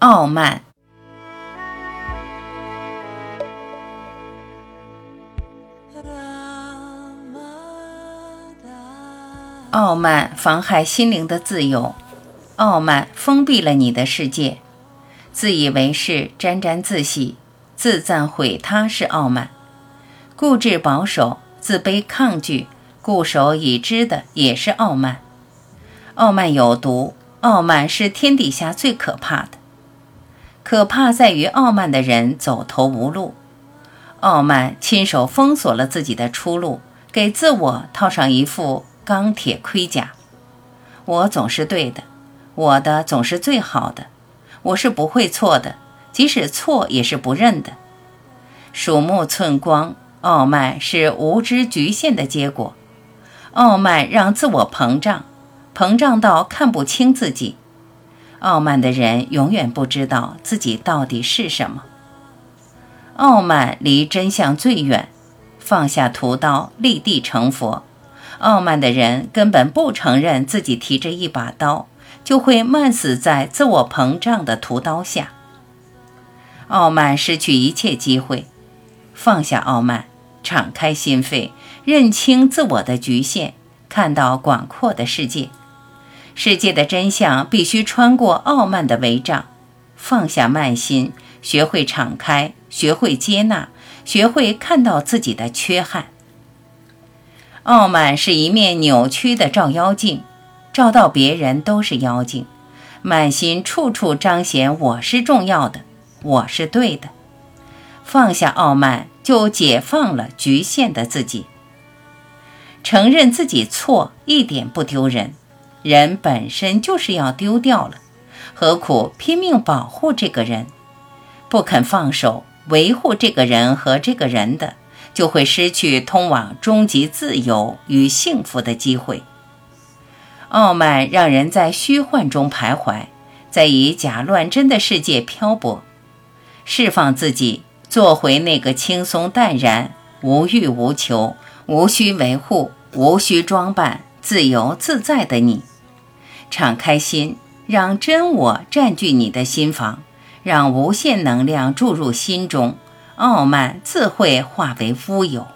傲慢。傲慢妨害心灵的自由，傲慢封闭了你的世界。自以为是、沾沾自喜、自赞毁他是傲慢；固执保守、自卑抗拒、固守已知的也是傲慢。傲慢有毒，傲慢是天底下最可怕的。可怕在于傲慢的人走投无路，傲慢亲手封锁了自己的出路，给自我套上一副。钢铁盔甲，我总是对的，我的总是最好的，我是不会错的，即使错也是不认的。鼠目寸光，傲慢是无知局限的结果。傲慢让自我膨胀，膨胀到看不清自己。傲慢的人永远不知道自己到底是什么。傲慢离真相最远，放下屠刀，立地成佛。傲慢的人根本不承认自己提着一把刀，就会慢死在自我膨胀的屠刀下。傲慢失去一切机会，放下傲慢，敞开心扉，认清自我的局限，看到广阔的世界。世界的真相必须穿过傲慢的围障，放下慢心，学会敞开，学会接纳，学会看到自己的缺憾。傲慢是一面扭曲的照妖镜，照到别人都是妖精，满心处处彰显我是重要的，我是对的。放下傲慢，就解放了局限的自己。承认自己错一点不丢人，人本身就是要丢掉了，何苦拼命保护这个人，不肯放手维护这个人和这个人的？就会失去通往终极自由与幸福的机会。傲慢让人在虚幻中徘徊，在以假乱真的世界漂泊。释放自己，做回那个轻松淡然、无欲无求、无需维护、无需装扮、自由自在的你。敞开心，让真我占据你的心房，让无限能量注入心中。傲慢自会化为乌有。